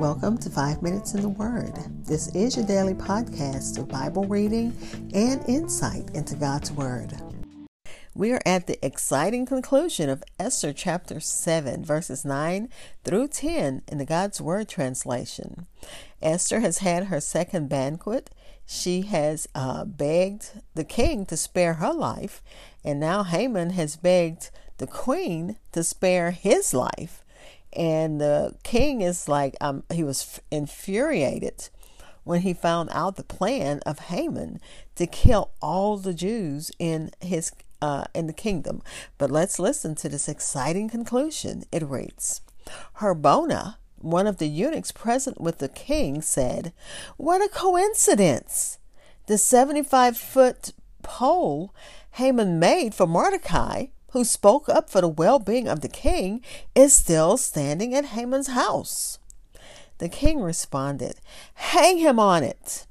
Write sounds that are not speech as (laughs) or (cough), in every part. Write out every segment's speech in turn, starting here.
Welcome to Five Minutes in the Word. This is your daily podcast of Bible reading and insight into God's Word. We are at the exciting conclusion of Esther chapter 7, verses 9 through 10 in the God's Word translation. Esther has had her second banquet. She has uh, begged the king to spare her life, and now Haman has begged the queen to spare his life. And the king is like, um, he was infuriated when he found out the plan of Haman to kill all the Jews in his uh, in the kingdom. But let's listen to this exciting conclusion. It reads, Harbona, one of the eunuchs present with the king, said, "What a coincidence! The seventy-five foot pole Haman made for Mordecai." Who spoke up for the well being of the king, is still standing at Haman's house. The king responded, Hang him on it.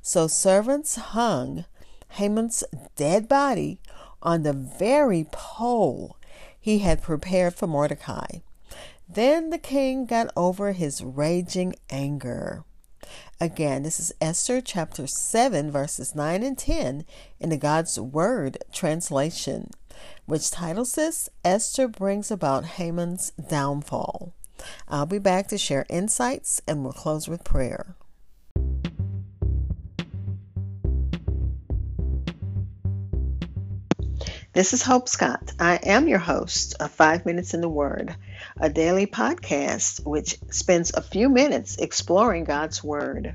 So servants hung Haman's dead body on the very pole he had prepared for Mordecai. Then the king got over his raging anger. Again, this is Esther chapter 7, verses 9 and 10 in the God's Word translation which titles this Esther Brings About Haman's Downfall. I'll be back to share insights and we'll close with prayer. This is Hope Scott. I am your host of Five Minutes in the Word, a daily podcast which spends a few minutes exploring God's Word.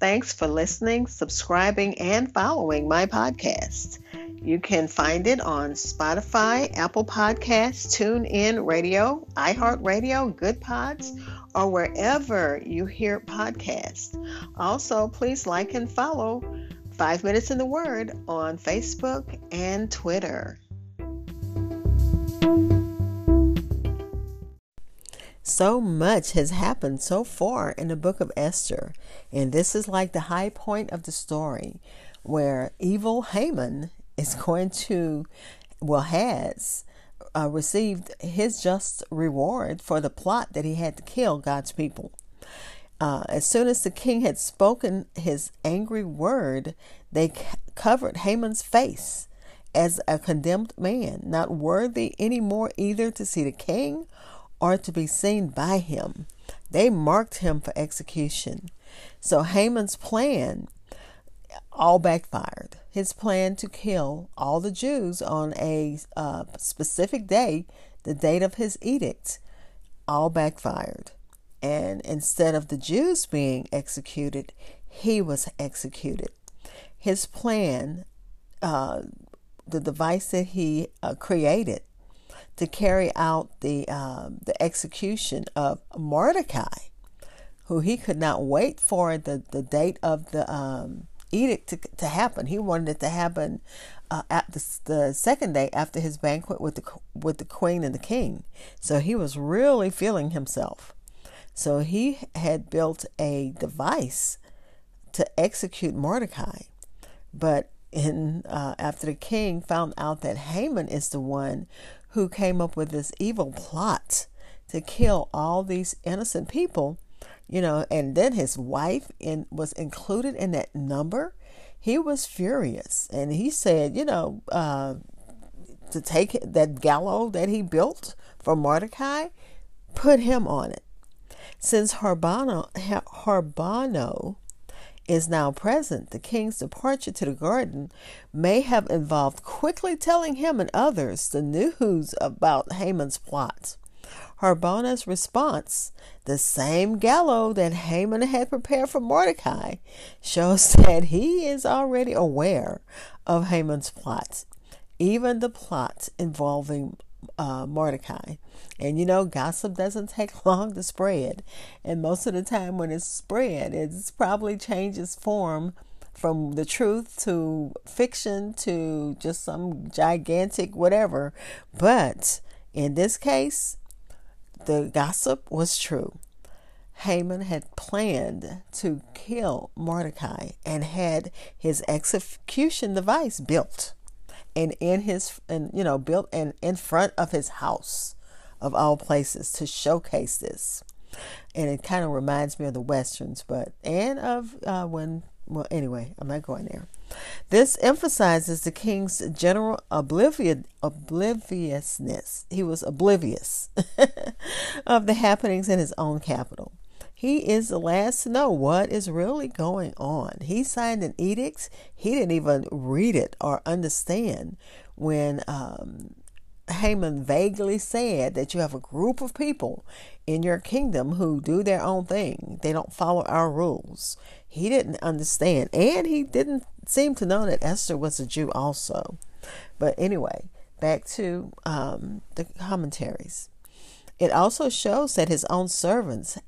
Thanks for listening, subscribing, and following my podcast. You can find it on Spotify, Apple Podcasts, TuneIn Radio, iHeartRadio, Goodpods, or wherever you hear podcasts. Also, please like and follow Five Minutes in the Word on Facebook and Twitter. So much has happened so far in the book of Esther, and this is like the high point of the story where evil Haman is (laughs) going to, well, has uh, received his just reward for the plot that he had to kill God's people. Uh, as soon as the king had spoken his angry word, they c- covered Haman's face as a condemned man, not worthy any more either to see the king or to be seen by him. They marked him for execution. So Haman's plan all backfired. His plan to kill all the Jews on a uh, specific day, the date of his edict, all backfired. And instead of the Jews being executed, he was executed. His plan, uh, the device that he uh, created to carry out the uh, the execution of Mordecai, who he could not wait for the, the date of the um, edict to, to happen. He wanted it to happen uh, at the, the second day after his banquet with the with the queen and the king. So he was really feeling himself. So he had built a device to execute Mordecai, but in uh, after the king found out that Haman is the one who came up with this evil plot to kill all these innocent people you know, and then his wife in, was included in that number. He was furious, and he said, you know, uh, to take that gallows that he built for Mordecai, put him on it. Since Harbano, Harbano is now present, the king's departure to the garden may have involved quickly telling him and others the news about Haman's plot. Harbona's response, the same gallows that Haman had prepared for Mordecai, shows (laughs) that he is already aware of Haman's plots, even the plots involving uh, Mordecai. And you know, gossip doesn't (laughs) take long to spread. And most of the time, when it's spread, it's probably changes form from the truth to fiction to just some gigantic whatever. But in this case, the gossip was true. Haman had planned to kill Mordecai and had his execution device built and in his and you know built and in front of his house of all places to showcase this. And it kind of reminds me of the westerns, but and of uh, when well anyway, I'm not going there. This emphasizes the king's general oblivion, obliviousness. He was oblivious (laughs) of the happenings in his own capital. He is the last to know what is really going on. He signed an edict. He didn't even read it or understand when um, Haman vaguely said that you have a group of people in your kingdom who do their own thing. They don't follow our rules. He didn't understand. And he didn't seem to know that Esther was a Jew also. But anyway, back to um, the commentaries. It also shows that his own servants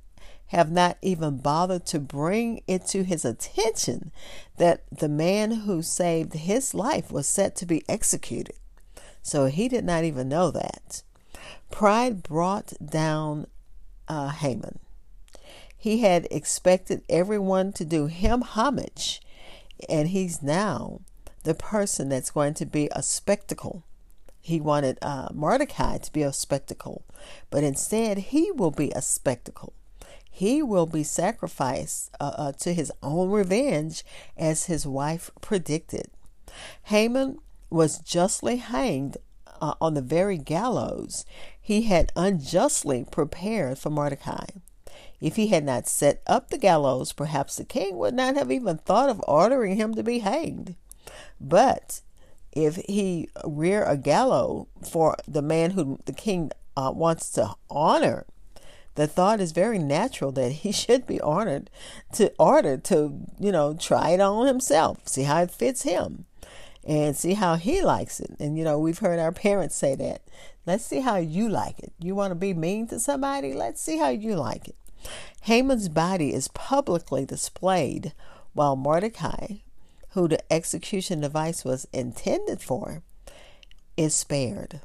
have not even bothered to bring it to his attention that the man who saved his life was set to be executed. So he did not even know that. Pride brought down uh, Haman. He had expected everyone to do him homage, and he's now the person that's going to be a spectacle. He wanted uh, Mordecai to be a spectacle, but instead he will be a spectacle. He will be sacrificed uh, uh, to his own revenge, as his wife predicted. Haman was justly hanged uh, on the very gallows he had unjustly prepared for Mordecai. If he had not set up the gallows, perhaps the king would not have even thought of ordering him to be hanged. But if he rear a gallows for the man who the king uh, wants to honor, the thought is very natural that he (laughs) should be honored to order to you know try it on himself, see how it fits him and see how he likes it. And you know, we've heard our parents say that. Let's see how you like it. You want to be mean to somebody? Let's see how you like it. Haman's body is publicly displayed while Mordecai, who the execution device was intended for, is spared.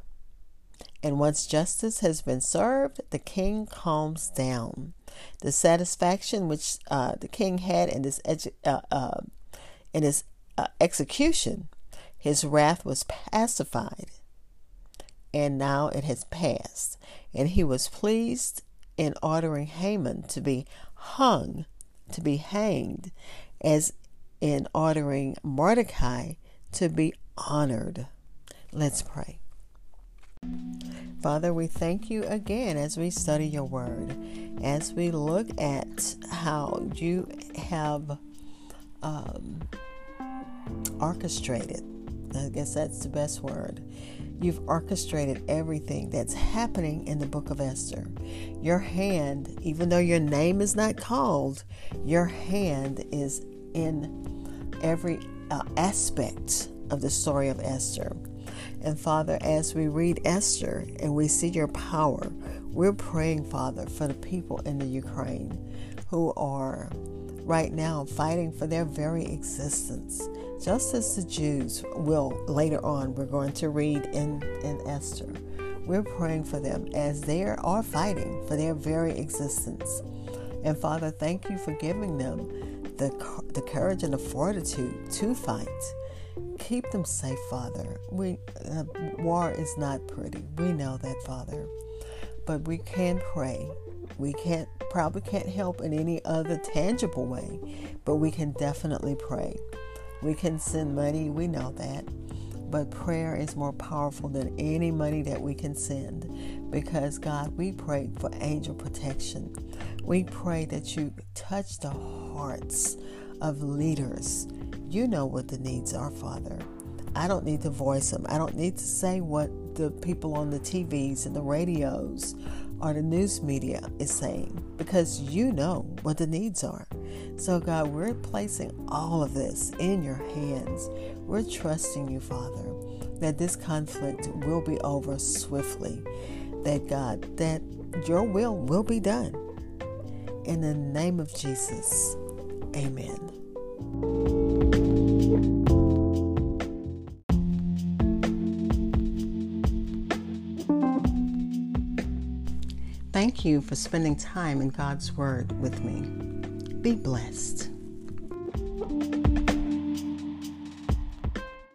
And once justice has been served, the king calms down. The satisfaction which uh, the king had in this edu- uh, uh, in his uh, execution his wrath was pacified, and now it has passed. And he was pleased in ordering Haman to be hung, to be hanged, as in ordering Mordecai to be honored. Let's pray. Father, we thank you again as we study your word, as we look at how you have um, orchestrated I guess that's the best word. You've orchestrated everything that's happening in the book of Esther. Your hand, even though your name is not called, your hand is in every uh, aspect of the story of Esther. And Father, as we read Esther and we see your power, we're praying, Father, for the people in the Ukraine who are right now fighting for their very existence just as the Jews will later on, we're going to read in, in Esther. We're praying for them as they are fighting for their very existence. And Father, thank you for giving them the, the courage and the fortitude to fight. Keep them safe, Father. We uh, war is not pretty. We know that, Father. But we can pray. We can't probably can't help in any other tangible way, but we can definitely pray. We can send money, we know that. But prayer is more powerful than any money that we can send because, God, we pray for angel protection. We pray that you touch the hearts of leaders. You know what the needs are, Father. I don't need to voice them. I don't need to say what the people on the TVs and the radios or the news media is saying because you know what the needs are. So, God, we're placing all of this in your hands. We're trusting you, Father, that this conflict will be over swiftly. That, God, that your will will be done. In the name of Jesus, amen. You for spending time in God's Word with me. Be blessed.